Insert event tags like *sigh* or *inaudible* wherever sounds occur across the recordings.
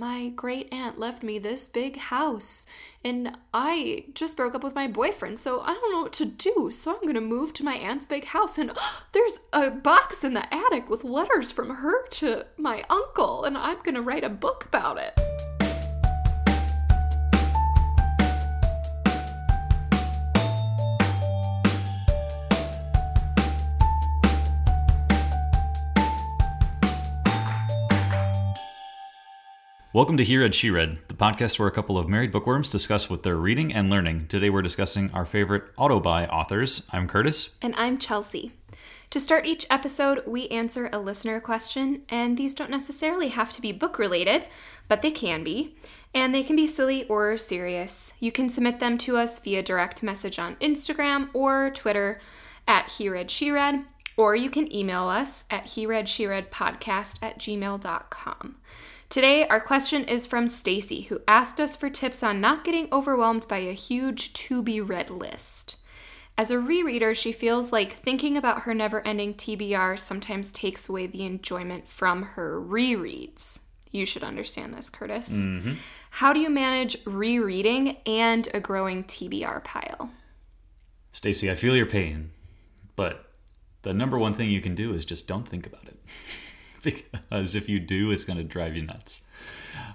my great aunt left me this big house, and I just broke up with my boyfriend, so I don't know what to do. So I'm gonna move to my aunt's big house, and *gasps* there's a box in the attic with letters from her to my uncle, and I'm gonna write a book about it. Welcome to He Read, She Read, the podcast where a couple of married bookworms discuss what they're reading and learning. Today we're discussing our favorite auto-buy authors. I'm Curtis. And I'm Chelsea. To start each episode, we answer a listener question, and these don't necessarily have to be book related, but they can be. And they can be silly or serious. You can submit them to us via direct message on Instagram or Twitter at He Read, She Read, or you can email us at He Read, She Read podcast at gmail.com. Today, our question is from Stacy, who asked us for tips on not getting overwhelmed by a huge to be read list. As a rereader, she feels like thinking about her never ending TBR sometimes takes away the enjoyment from her rereads. You should understand this, Curtis. Mm-hmm. How do you manage rereading and a growing TBR pile? Stacy, I feel your pain, but the number one thing you can do is just don't think about it. *laughs* *laughs* because if you do, it's going to drive you nuts.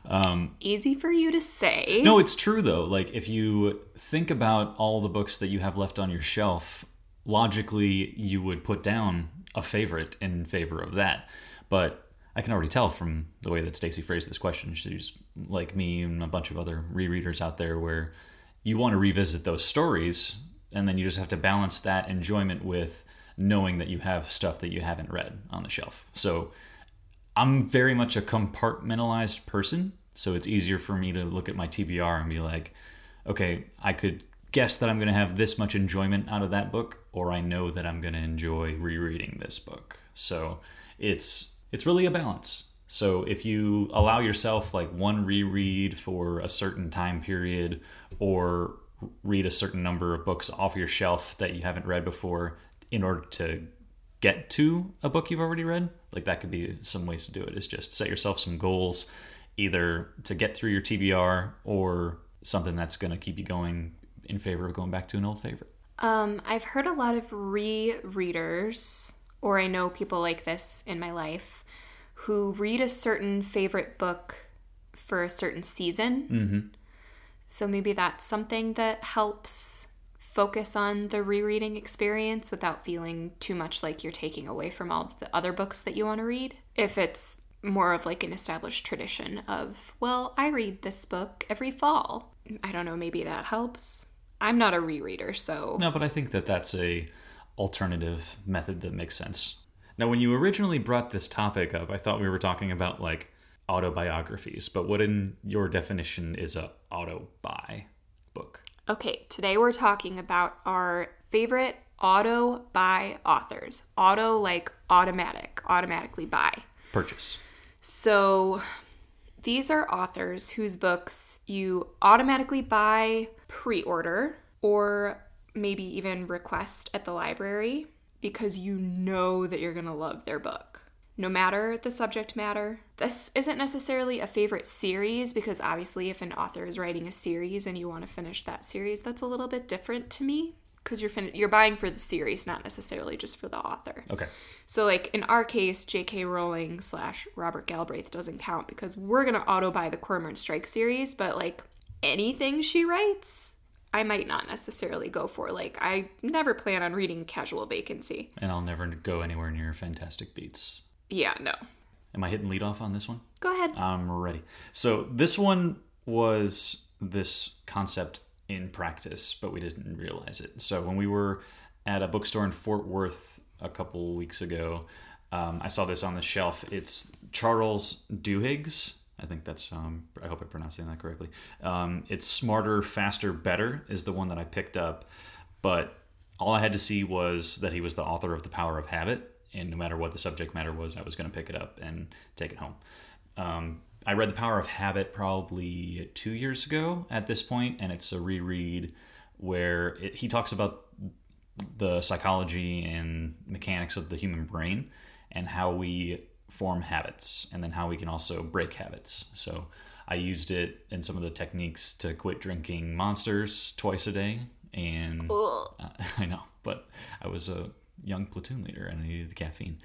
Um, Easy for you to say. no, it's true though. Like if you think about all the books that you have left on your shelf, logically you would put down a favorite in favor of that. But I can already tell from the way that Stacy phrased this question. She's like me and a bunch of other rereaders out there where you want to revisit those stories and then you just have to balance that enjoyment with knowing that you have stuff that you haven't read on the shelf. So I'm very much a compartmentalized person, so it's easier for me to look at my TBR and be like, okay, I could guess that I'm going to have this much enjoyment out of that book, or I know that I'm going to enjoy rereading this book. So it's it's really a balance. So if you allow yourself like one reread for a certain time period, or read a certain number of books off your shelf that you haven't read before in order to get to a book you've already read like that could be some ways to do it is just set yourself some goals either to get through your tbr or something that's going to keep you going in favor of going back to an old favorite Um, I've heard a lot of re-readers, or I know people like this in my life, who read a certain favorite book for a certain season. mm-hmm. So maybe that's something that helps focus on the rereading experience without feeling too much like you're taking away from all the other books that you want to read. If it's more of like an established tradition of, well, I read this book every fall. I don't know, maybe that helps. I'm not a rereader, so no but i think that that's a alternative method that makes sense now when you originally brought this topic up i thought we were talking about like autobiographies but what in your definition is a auto buy book Okay, today we're talking about our favorite auto buy authors. Auto like automatic, automatically buy. purchase So these are authors whose books you automatically buy, pre order, or maybe even request at the library because you know that you're going to love their book. No matter the subject matter. This isn't necessarily a favorite series because obviously, if an author is writing a series and you want to finish that series, that's a little bit different to me because you're fin- you're buying for the series, not necessarily just for the author. okay So, like in our case, J.K. Rowling slash Robert Galbraith doesn't count because we're gonna auto buy the Cormoran Strike series, but like anything she writes, I might not necessarily go for. Like, I never plan on reading Casual Vacancy. and i'll never go anywhere near Fantastic Beasts Yeah, no. am i hitting lead off on this one Go ahead. I'm ready. So this one was this concept in practice, but we didn't realize it. So when we were at a bookstore in Fort Worth a couple weeks ago, um, I saw this on the shelf. It's Charles Duhigg's. I think that's. Um, I hope I'm pronouncing that correctly. Um, it's smarter, faster, better is the one that I picked up, but all I had to see was that he was the author of The Power of Habit, and no matter what the subject matter was, I was going to pick it up and take it home. Um, I read The Power of Habit probably two years ago at this point, and it's a reread where it, he talks about the psychology and mechanics of the human brain and how we form habits and then how we can also break habits. So I used it and some of the techniques to quit drinking monsters twice a day. And uh, *laughs* I know, but I was a young platoon leader and I needed the caffeine.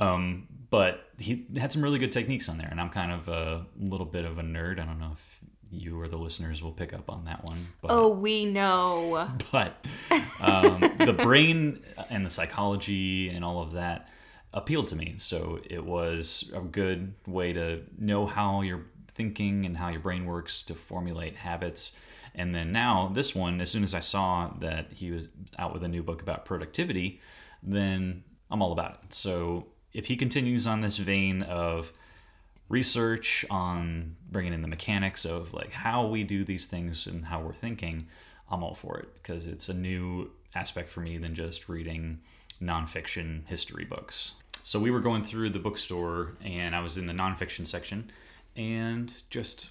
Um, but he had some really good techniques on there, and I'm kind of a little bit of a nerd. I don't know if you or the listeners will pick up on that one. But, oh, we know. *laughs* But um, the brain and the psychology and all of that appealed to me. So it was a good way to know how you're thinking and how your brain works to formulate habits. And then now, this one, as soon as I saw that he was out with a new book about productivity, then I'm all about it. So if he continues on this vein of research on bringing in the mechanics of like how we do these things and how we're thinking, I'm all for it because it's a new aspect for me than just reading nonfiction history books. So we were going through the bookstore and I was in the nonfiction section and just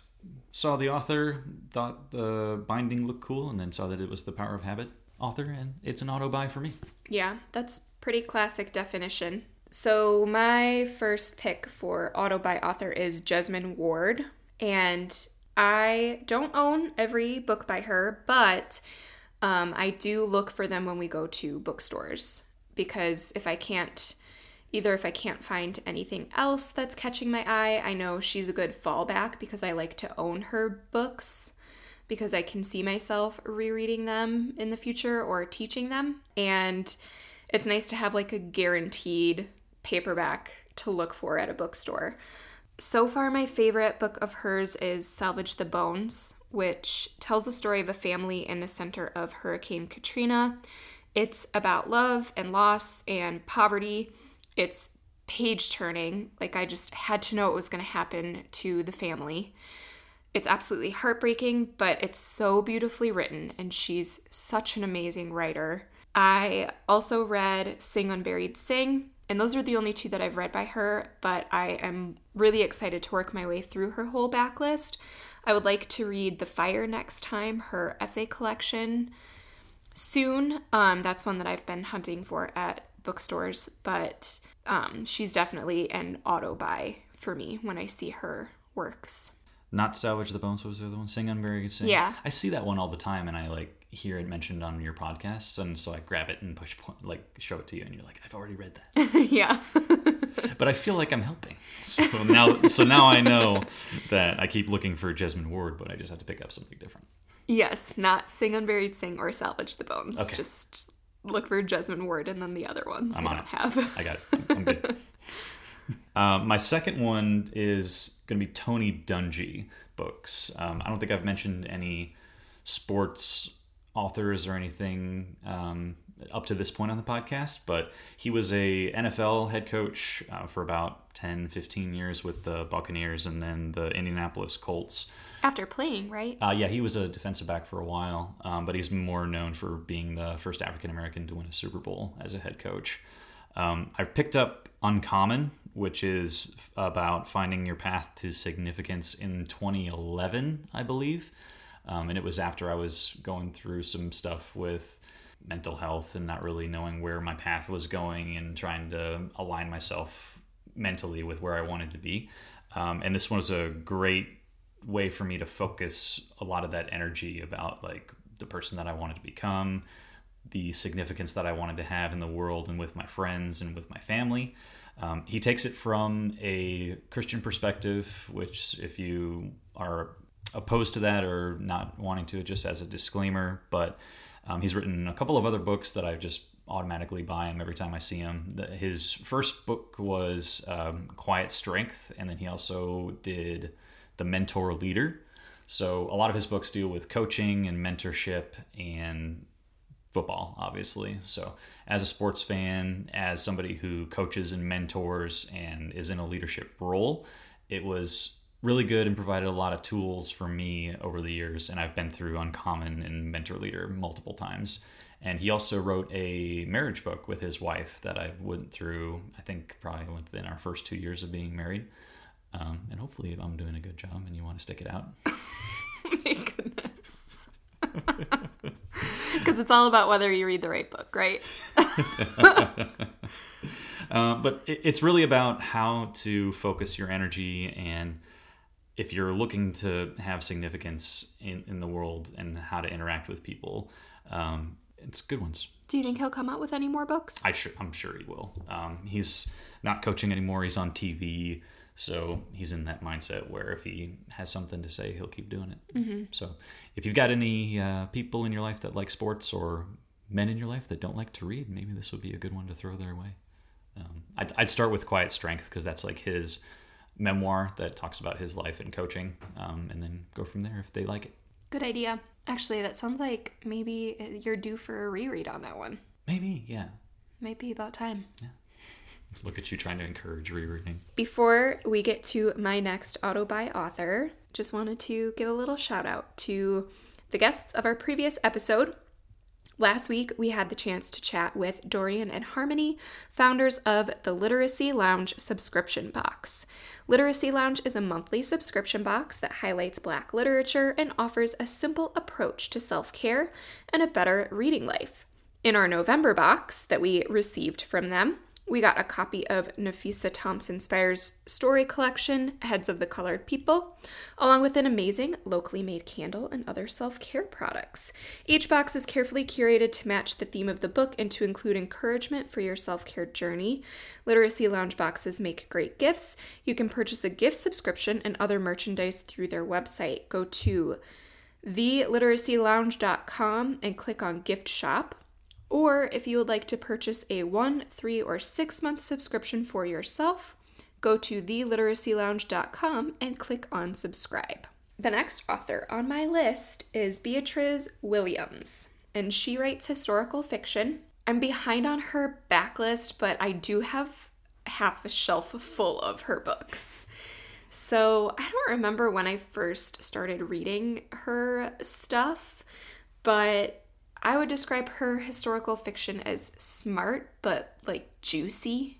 saw the author, thought the binding looked cool, and then saw that it was the Power of Habit author, and it's an auto buy for me. Yeah, that's pretty classic definition. So my first pick for auto buy author is Jesmyn Ward, and I don't own every book by her, but um, I do look for them when we go to bookstores because if I can't either if I can't find anything else that's catching my eye, I know she's a good fallback because I like to own her books because I can see myself rereading them in the future or teaching them. And it's nice to have like a guaranteed paperback to look for at a bookstore. So far, my favorite book of hers is Salvage the Bones, which tells the story of a family in the center of Hurricane Katrina. It's about love and loss and poverty it's page turning. Like, I just had to know what was going to happen to the family. It's absolutely heartbreaking, but it's so beautifully written, and she's such an amazing writer. I also read Sing Unburied Sing, and those are the only two that I've read by her, but I am really excited to work my way through her whole backlist. I would like to read The Fire next time, her essay collection soon. Um, that's one that I've been hunting for at bookstores, but um, she's definitely an auto buy for me when I see her works. Not salvage the bones. What was the other one? Sing Unburied Sing. Yeah, I see that one all the time, and I like hear it mentioned on your podcasts, and so I grab it and push like show it to you, and you're like, I've already read that. *laughs* yeah. *laughs* but I feel like I'm helping. So now, so now I know that I keep looking for Jesmyn Ward, but I just have to pick up something different. Yes, not Sing Unburied Sing or Salvage the Bones. Okay. Just look for Jesmyn Ward and then the other ones I'm I don't have. I got it. I'm good. *laughs* uh, my second one is going to be Tony Dungy books. Um, I don't think I've mentioned any sports authors or anything um, up to this point on the podcast, but he was a NFL head coach uh, for about 10, 15 years with the Buccaneers and then the Indianapolis Colts. After playing, right? Uh, yeah, he was a defensive back for a while, um, but he's more known for being the first African American to win a Super Bowl as a head coach. Um, I've picked up Uncommon, which is about finding your path to significance in 2011, I believe. Um, and it was after I was going through some stuff with mental health and not really knowing where my path was going and trying to align myself mentally with where I wanted to be. Um, and this was a great way for me to focus a lot of that energy about like the person that I wanted to become, the significance that I wanted to have in the world and with my friends and with my family. Um, he takes it from a Christian perspective, which, if you are opposed to that or not wanting to, just as a disclaimer, but um, he's written a couple of other books that I just automatically buy him every time I see him. The, his first book was um, Quiet Strength, and then he also did the mentor leader. So a lot of his books deal with coaching and mentorship and football, obviously. So as a sports fan, as somebody who coaches and mentors and is in a leadership role, it was really good and provided a lot of tools for me over the years. And I've been through Uncommon and Mentor Leader multiple times. And he also wrote a marriage book with his wife that I went through, I think, probably within our first two years of being married. Um, and hopefully, I'm doing a good job and you want to stick it out. *laughs* My goodness. *laughs* Because it's all about whether you read the right book, right? *laughs* uh, but it's really about how to focus your energy and if you're looking to have significance in, in the world and how to interact with people, um, it's good ones. Do you think he'll come out with any more books? I sure, I'm sure he will. Um, he's not coaching anymore. He's on TV, so he's in that mindset where if he has something to say, he'll keep doing it. Mm-hmm. So, if you've got any uh, people in your life that like sports or men in your life that don't like to read, maybe this would be a good one to throw their way. Um, I'd, I'd start with Quiet Strength because that's like his memoir that talks about his life and coaching, um, and then go from there if they like it. Good idea. Actually, that sounds like maybe you're due for a reread on that one. Maybe, yeah. Might be about time. Look at you trying to encourage rereading. Before we get to my next auto by author, just wanted to give a little shout out to the guests of our previous episode. Last week, we had the chance to chat with Dorian and Harmony, founders of the Literacy Lounge subscription box. Literacy Lounge is a monthly subscription box that highlights Black literature and offers a simple approach to self care and a better reading life. In our November box that we received from them, we got a copy of Nafissa Thompson Spires' story collection, Heads of the Colored People, along with an amazing locally made candle and other self care products. Each box is carefully curated to match the theme of the book and to include encouragement for your self care journey. Literacy Lounge boxes make great gifts. You can purchase a gift subscription and other merchandise through their website. Go to theliteracylounge.com and click on Gift Shop. Or if you would like to purchase a one, three, or six month subscription for yourself, go to theliteracylounge.com and click on subscribe. The next author on my list is Beatriz Williams, and she writes historical fiction. I'm behind on her backlist, but I do have half a shelf full of her books. So I don't remember when I first started reading her stuff, but I would describe her historical fiction as smart but like juicy.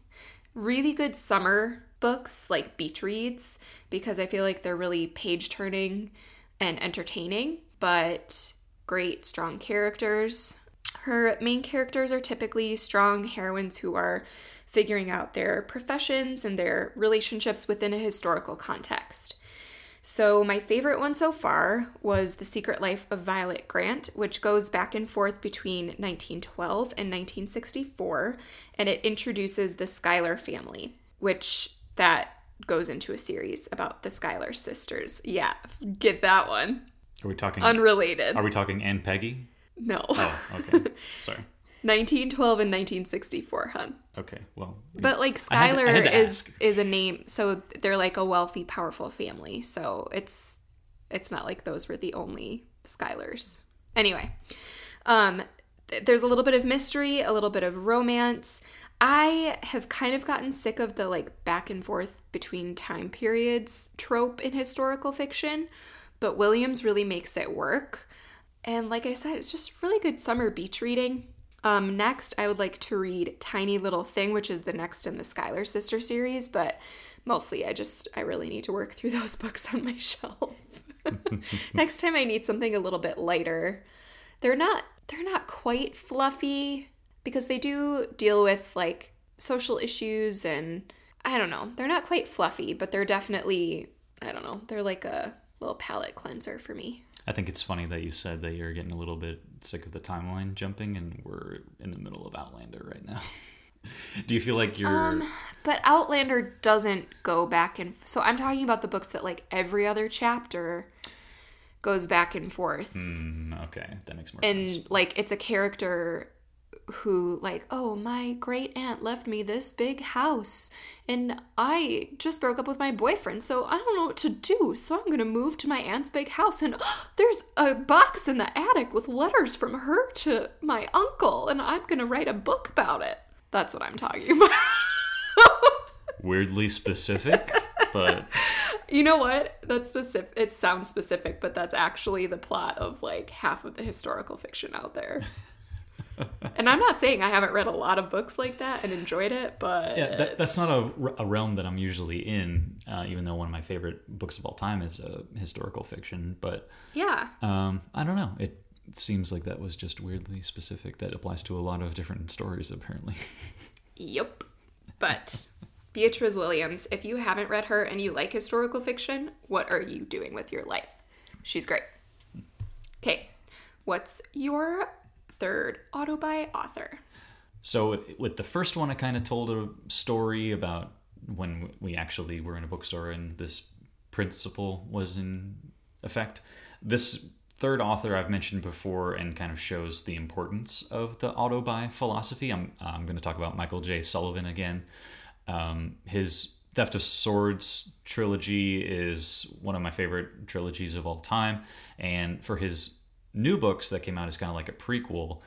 Really good summer books like beach reads because I feel like they're really page turning and entertaining, but great, strong characters. Her main characters are typically strong heroines who are figuring out their professions and their relationships within a historical context. So, my favorite one so far was The Secret Life of Violet Grant, which goes back and forth between 1912 and 1964, and it introduces the Schuyler family, which that goes into a series about the Schuyler sisters. Yeah, get that one. Are we talking Unrelated. Are we talking Anne Peggy? no. Oh, okay. *laughs* Sorry. 1912 and 1964, hun. Okay. Well, But like I had to- I had is is a name, so they're like a wealthy, powerful family. So it's it's not like those were the only Schuylers. Anyway, um, th- there's a little bit of mystery, a little bit of romance. I have kind of gotten sick of the like back and forth between time periods trope in historical fiction, but Williams really makes it work. And like I said, it's just really good summer beach reading. Um, next, I would like to read Tiny Little Thing, which is the next in the Schuyler Sister series, but mostly I just, I really need to work through *laughs* those books on my shelf. *laughs* next time I need something a little bit lighter. They're not, they're not quite fluffy because they do deal with like social issues and I don't know. They're not quite fluffy, but they're definitely, I don't know, they're like a little palate cleanser for me. I think it's funny that you said that you're getting a little bit sick of the timeline jumping, and we're in the middle of Outlander right now. *laughs* Do you feel like you're? Um, but Outlander doesn't go back and so I'm talking about the books that like every other chapter goes back and forth. Mm, okay, that makes more and sense. And like it's a character who like, "Oh, my great aunt left me this big house and I just broke up with my boyfriend, so I don't know what to do. So I'm going to move to my aunt's big house and *gasps* there's a box in the attic with letters from her to my uncle and I'm going to write a book about it." That's what I'm talking about. *laughs* Weirdly specific, but You know what? That's specific. It sounds specific, but that's actually the plot of like half of the historical fiction out there. *laughs* and I'm not saying I haven't read a lot of books like that and enjoyed it, but yeah, that, that's not a, a realm that I'm usually in. Uh, even though one of my favorite books of all time is uh, historical fiction, but yeah. um, I don't know. It seems like that was just weirdly specific. That applies to a lot of different stories, apparently. Yep. But Beatriz Williams, if you haven't read her and you like historical fiction, what are you doing with your life? She's great. Okay, what's your third auto by author? So with the first one, I kind of told a story about when we actually were in a bookstore and this principle was in effect. This third author I've mentioned before and kind of shows the importance of the auto buy philosophy. I'm, I'm going to talk about Michael J. Sullivan again. Um, his Theft of Swords trilogy is one of my favorite trilogies of all time. And for his new books that came out is kind of like a prequel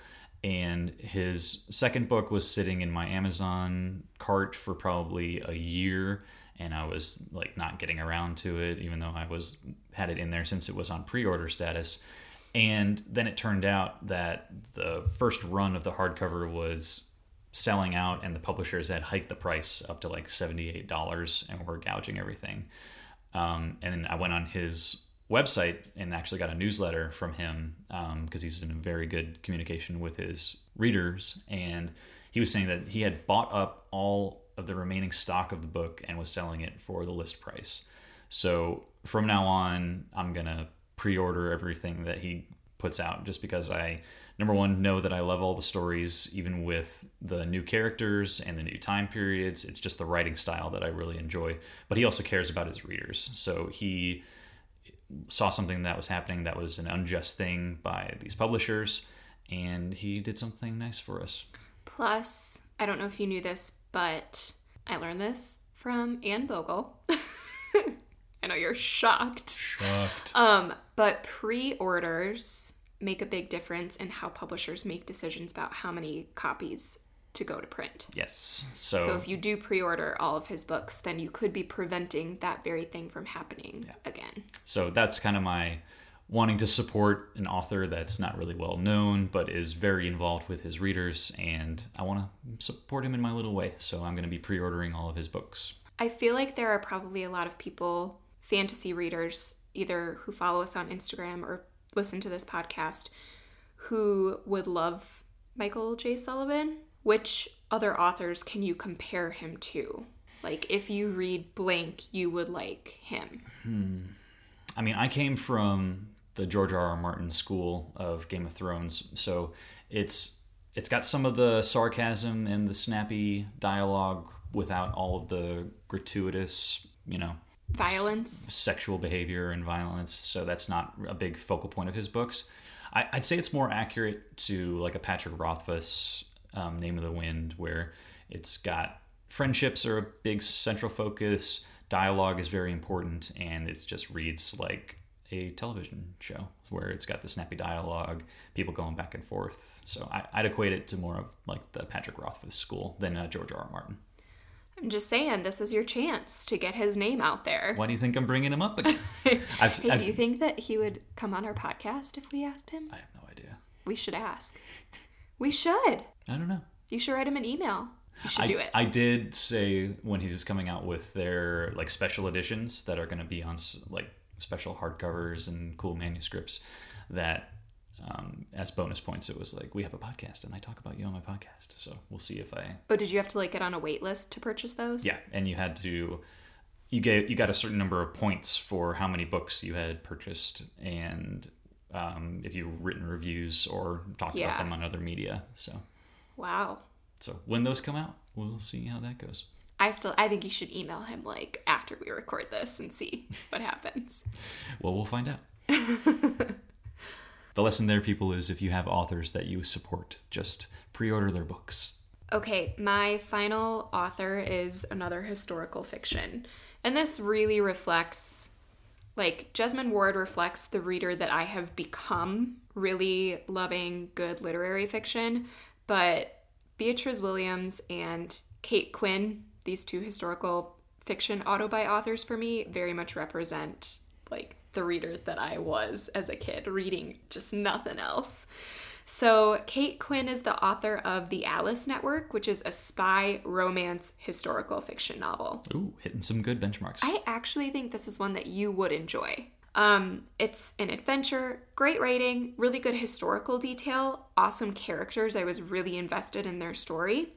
and his second book was sitting in my Amazon cart for probably a year and I was like not getting around to it even though I was had it in there since it was on pre-order status. And then it turned out that the first run of the hardcover was selling out and the publishers had hiked the price up to like $78 and were gouging everything. Um, and I went on his website and actually got a newsletter from him because um, he's in very good communication with his readers. And he was saying that he had bought up all of the remaining stock of the book and was selling it for the list price. So from now on, I'm going to pre order everything that he puts out just because I, number one, know that I love all the stories, even with the new characters and the new time periods. It's just the writing style that I really enjoy. But he also cares about his readers. So he saw something that was happening that was an unjust thing by these publishers, and he did something nice for us. Plus, I don't know if you knew this, but I learned this from Anne Bogle. *laughs* I know you're shocked. Shocked. Um, but pre-orders make a big difference in how publishers make decisions about how many copies to go to print. Yes. So, So if you do pre-order all of his books, then you could be preventing that very thing from happening again. so that's kind of my wanting to support an author that's not really well known but is very involved with his readers and I want to support him in my little way. So I'm going to be pre-ordering all of his books. I feel like there are probably a lot of people, fantasy readers, either who follow us on Instagram or listen to this podcast, who would love Michael J. Sullivan. Which other authors can you compare him to? Like, if you read Blank, you would like him. Hmm. I mean, I came from the George R. R. Martin school of Game of Thrones, so it's it's got some of the sarcasm and the snappy dialogue without all of the gratuitous, you know, Violence. sexual behavior and violence. So that's not a big focal point of his books. I, I'd say it's more accurate to like a Patrick Rothfuss um, Name of the Wind, where it's got friendships are a big central focus. Dialogue is very important, and it just reads like a television show where it's got the snappy dialogue, people going back and forth. So I, I'd equate it to more of like the Patrick Rothfuss school than uh, George R. R. Martin. I'm just saying, this is your chance to get his name out there. Why do you think I'm bringing him up again? I've, *laughs* Hey, I've- do you think that he would come on our podcast if we asked him? I have no idea. We should ask. We should. I don't know. You should write him an email. You should I, do it. I did say when he was coming out with their like special editions that are going to be on like special hardcovers and cool manuscripts that um, as bonus points it was like we have a podcast and I talk about you on my podcast. So we'll see if I oh, did you have to like get on a wait list to purchase those? yeah, and you had to you gave you got a certain number of points for how many books you had purchased and um, if you've written reviews or talked Yeah. about them on other media. So Wow. so when those come out, we'll see how that goes. I still I think you should email him like after we record this and see what happens. *laughs* Well, we'll find out. *laughs* the lesson there, people, is if you have authors that you support, just pre order their books. Okay, my final author is another historical fiction. And this really reflects like Jesmyn Ward reflects the reader that I have become, really loving good literary fiction, but Beatriz Williams and Kate Quinn, these two historical fiction auto-buy authors for me, very much represent like the reader that I was as a kid, reading just nothing else. So, Kate Quinn is the author of The Alice Network, which is a spy romance historical fiction novel. Ooh, hitting some good benchmarks. I actually think this is one that you would enjoy. Um, it's an adventure, great writing, really good historical detail, awesome characters. I was really invested in their story.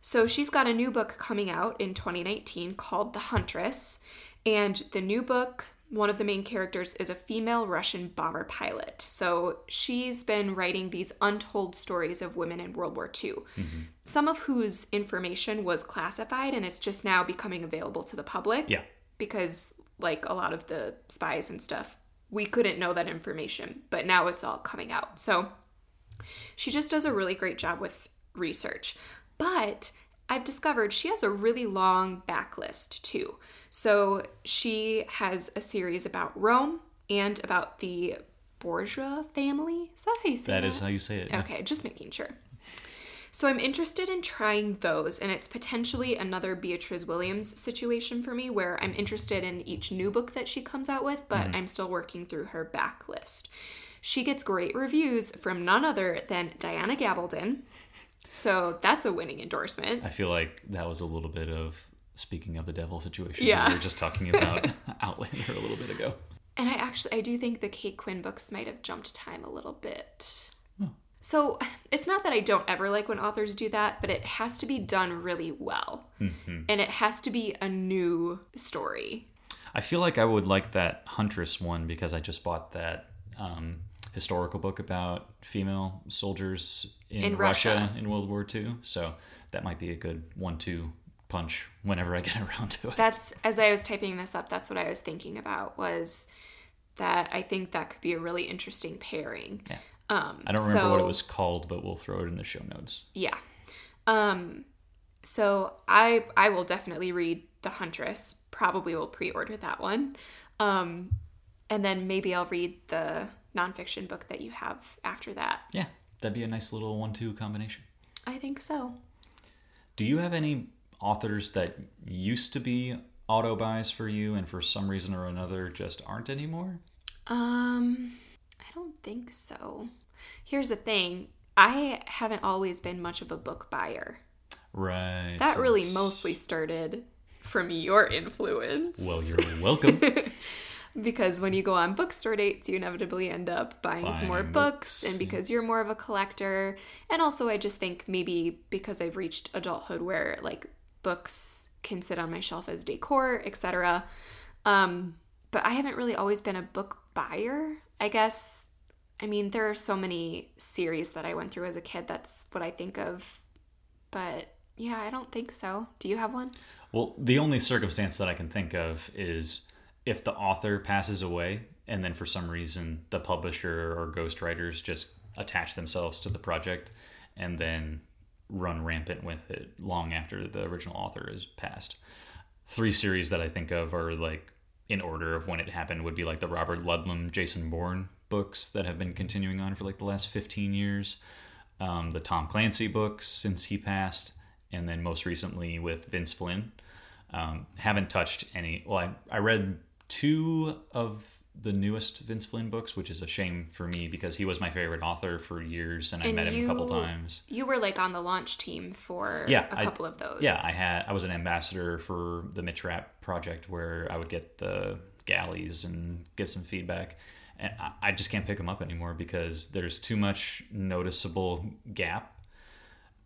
So she's got a new book coming out in 2019 called The Huntress. And the new book, one of the main characters is a female Russian bomber pilot. So she's been writing these untold stories of women in World War II, mm-hmm. some of whose information was classified and it's just now becoming available to the public Yeah. because like a lot of the spies and stuff we couldn't know that information but now it's all coming out so she just does a really great job with research but i've discovered she has a really long backlist too so she has a series about rome and about the borgia family is that how you say that That is how you say it. yeah. Okay, just making sure. So I'm interested in trying those, and it's potentially another Beatriz Williams situation for me where I'm interested in each new book that she comes out with, but mm-hmm. I'm still working through her backlist. She gets great reviews from none other than Diana Gabaldon. So that's a winning endorsement. I feel like that was a little bit of speaking of the devil situation. Yeah. We were just talking about *laughs* *laughs* Outlander a little bit ago. And I actually I do think the Kate Quinn books might have jumped time a little bit. So it's not that I don't ever like when authors do that, but it has to be done really well. And it has to be a new story. I feel like I would like that Huntress one because I just bought that um, historical book about female soldiers in, In Russia. Russia. in World War II. So that might be a good one-two punch whenever I get *laughs* around to it. That's as I was typing this up, that's what I was thinking about was that I think that could be a really interesting pairing. Yeah. Um I don't remember what it was called, but we'll throw it in the show notes. Yeah. Um so I I will definitely read The Huntress. Probably will pre-order that one. Um and then maybe I'll read the nonfiction book that you have after that. Yeah, that'd be a nice little one-two combination. I think so. Do you have any authors that used to be auto buys for you and for some reason or another just aren't anymore? Um, I don't think so. Here's the thing I haven't always been much of a book buyer. Right. That so- really mostly started from your influence. Well, you're welcome. *laughs* because when you go on bookstore dates, you inevitably end up buying, some more books, books, and because you're more of a collector, and also I just think maybe because I've reached adulthood where like books can sit on my shelf as decor, etc. Um, but I haven't really always been a book buyer. I guess. I mean, there are so many series that I went through as a kid. That's what I think of. But yeah, I don't think so. Do you have one? Well, the only circumstance that I can think of is if the author passes away and then for some reason the publisher or ghostwriters just attach themselves to the project and then run rampant with it long after the original author is passed. Three series that I think of are like in order of when it happened would be like the Robert Ludlum, Jason Bourne books that have been continuing on for like the last 15 years. Um, the Tom Clancy books since he passed, and then most recently with Vince Flynn. Um, haven't touched any. Well, I, I read two of the newest Vince Flynn books, which is a shame for me because he was my favorite author for years, and I And met him a couple times. You were like on the launch team for Yeah, a I- couple of those. Yeah, I had I was an ambassador for the Mitch Rapp project where I would get the galleys and give some feedback. And I, I just can't pick them up anymore because there's too much noticeable gap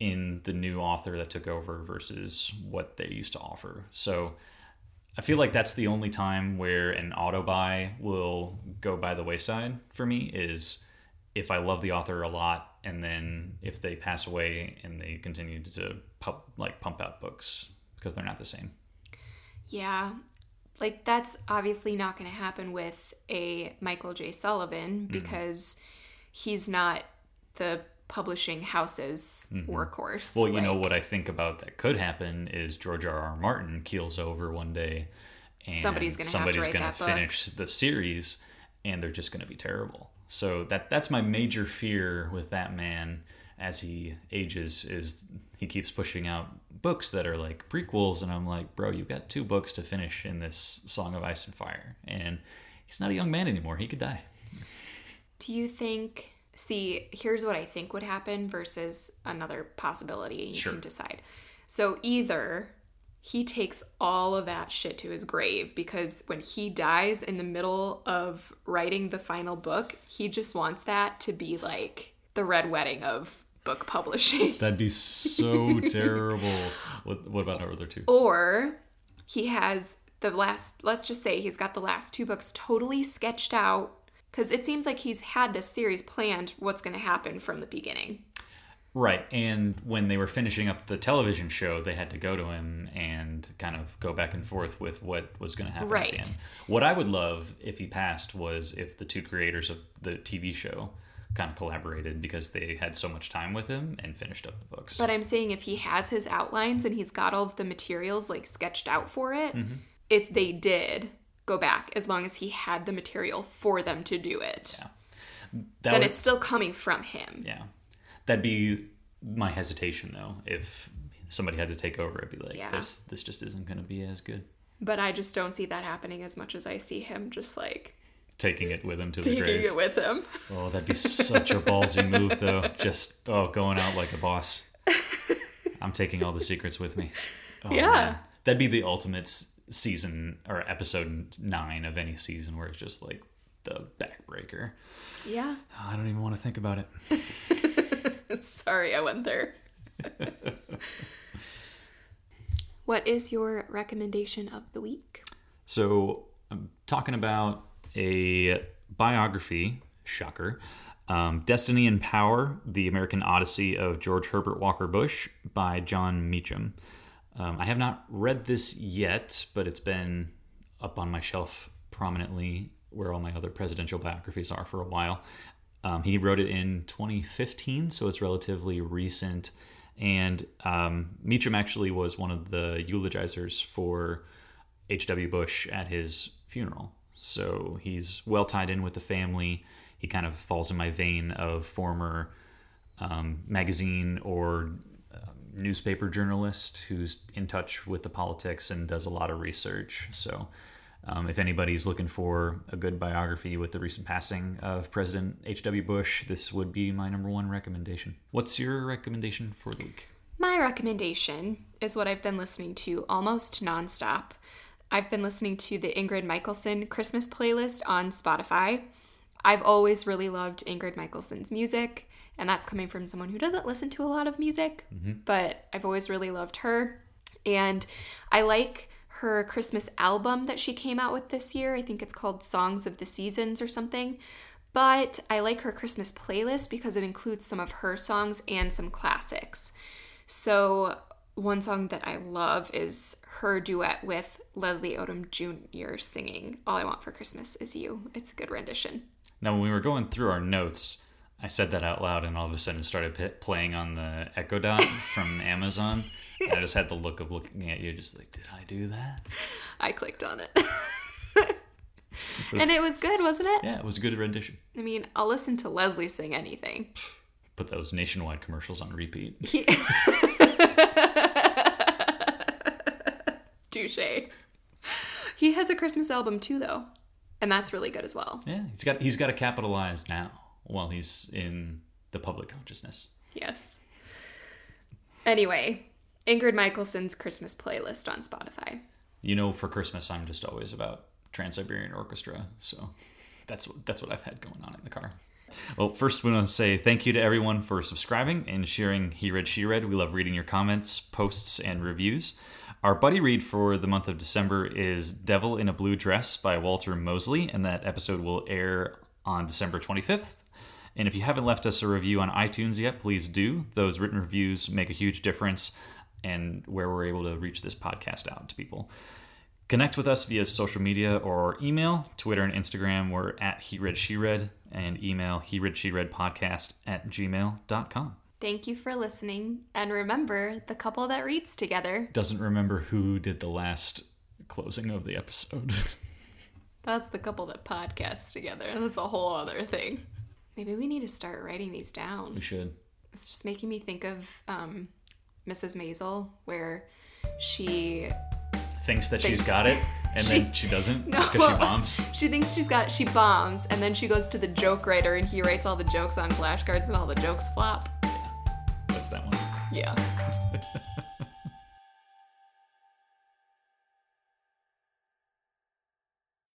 in the new author that took over versus what they used to offer. So I feel like that's the only time where an auto buy will go by the wayside for me is if I love the author a lot and then if they pass away and they continue to pump, like pump out books because they're not the same. Yeah. Like that's obviously not going to happen with a Michael J. Sullivan Mm-hmm. because he's not the publishing house's workhorse. Mm-hmm. Well, you know what I think about that could happen is George R. R. Martin keels over one day and Somebody's gonna to somebody's gonna that book. finish the series and they're just going to be terrible. So that that's my major fear with that man as he ages is he keeps pushing out books that are like prequels and I'm like, "Bro, you've got two books to finish in this Song of Ice and Fire." And he's not a young man anymore. He could die. Do you think? See, here's what I think would happen versus another possibility. You Sure. can decide. So either he takes all of that shit to his grave because when he dies in the middle of writing the final book, he just wants that to be like the red wedding of book publishing. That'd be so *laughs* terrible. What, what about our other two? Or he has the last, let's just say he's got the last two books totally sketched out because it seems like he's had this series planned what's going to happen from the beginning. Right. And when they were finishing up the television show, they had to go to him and kind of go back and forth with what was going to happen Right. at the end. What I would love if he passed was if the two creators of the TV show kind of collaborated because they had so much time with him and finished up the books. But I'm saying if he has his outlines and he's got all of the materials like sketched out for it, mm-hmm. if they did go back, as long as he had the material for them to do it, that then would- it's still coming from him. yeah. That'd be my hesitation though. If somebody had to take over, I'd be like, Yeah. this this just isn't going to be as good. But I just don't see that happening as much as I see him just like Taking it with him to the taking grave. it with him. Oh, that'd be such a ballsy move, though. *laughs* Just oh, going out like a boss. *laughs* I'm taking all the secrets with me. Oh, Yeah. man. that'd be the ultimate season or episode nine of any season, where it's just like the backbreaker. Yeah. I don't even want to think about it. *laughs* Sorry, I went there. *laughs* what is your recommendation of the week? So I'm talking about a biography, shocker, um, Destiny and Power, The American Odyssey of George Herbert Walker Bush by Jon Meacham. Um, I have not read this yet, but it's been up on my shelf prominently where all my other presidential biographies are for a while. Um, he wrote it in 2015, so it's relatively recent. And um, Meacham actually was one of the eulogizers for H.W. Bush at his funeral. So he's well tied in with the family. He kind of falls in my vein of former um, magazine or newspaper journalist who's in touch with the politics and does a lot of research. So um, if anybody's looking for a good biography with the recent passing of President H.W. Bush, this would be my number one recommendation. What's your recommendation for the week? My recommendation is what I've been listening to almost nonstop. I've been listening to the Ingrid Michaelson Christmas playlist on Spotify. I've always really loved Ingrid Michaelson's music, and that's coming from someone who doesn't listen to a lot of music, mm-hmm. but I've always really loved her. And I like her Christmas album that she came out with this year. I think it's called Songs of the Seasons or something. But I like her Christmas playlist because it includes some of her songs and some classics. So, one song that I love is her duet with Leslie Odom Jr. singing All I Want for Christmas Is You. It's a good rendition. Now, when we were going through our notes, I said that out loud, and all of a sudden started p- playing on the Echo Dot *laughs* from Amazon. And I just had the look of looking at you, just like, did I do that? I clicked on it. *laughs* and it was good, wasn't it? Yeah, it was a good rendition. I mean, I'll listen to Leslie sing anything. Put those nationwide commercials on repeat. *laughs* Touche. He has a Christmas album too, though, and that's really good as well. Yeah, he's got he's got to capitalize now while he's in the public consciousness. Yes. Anyway, Ingrid Michaelson's Christmas playlist on Spotify. You know, for Christmas, I'm just always about Trans Siberian Orchestra, so that's what that's what I've had going on in the car. Well, first we want to say thank you to everyone for subscribing and sharing He Read She Read. We love reading your comments, posts, and reviews. Our buddy read for the month of December is Devil in a Blue Dress by Walter Mosley, and that episode will air on December 25th. And if you haven't left us a review on iTunes yet, please do. Those written reviews make a huge difference and where we're able to reach this podcast out to people. Connect with us via social media or email, Twitter and Instagram. We're at He Read She Read, and email He Read She Read podcast at gmail.com. Thank you for listening, and remember the couple that reads together. Doesn't remember who did the last closing of the episode. *laughs* That's the couple that podcasts together. That's a whole other thing. Maybe we need to start writing these down. we should. It's just making me think of um, Mrs. Maisel, where she Thinks that Thinks- she's got it, *laughs* and She- then she doesn't *laughs* No, because she bombs. *laughs* she thinks she's got she bombs, and then she goes to the joke writer, and he writes all the jokes on flashcards, and all the jokes flop. That's that one. Yeah.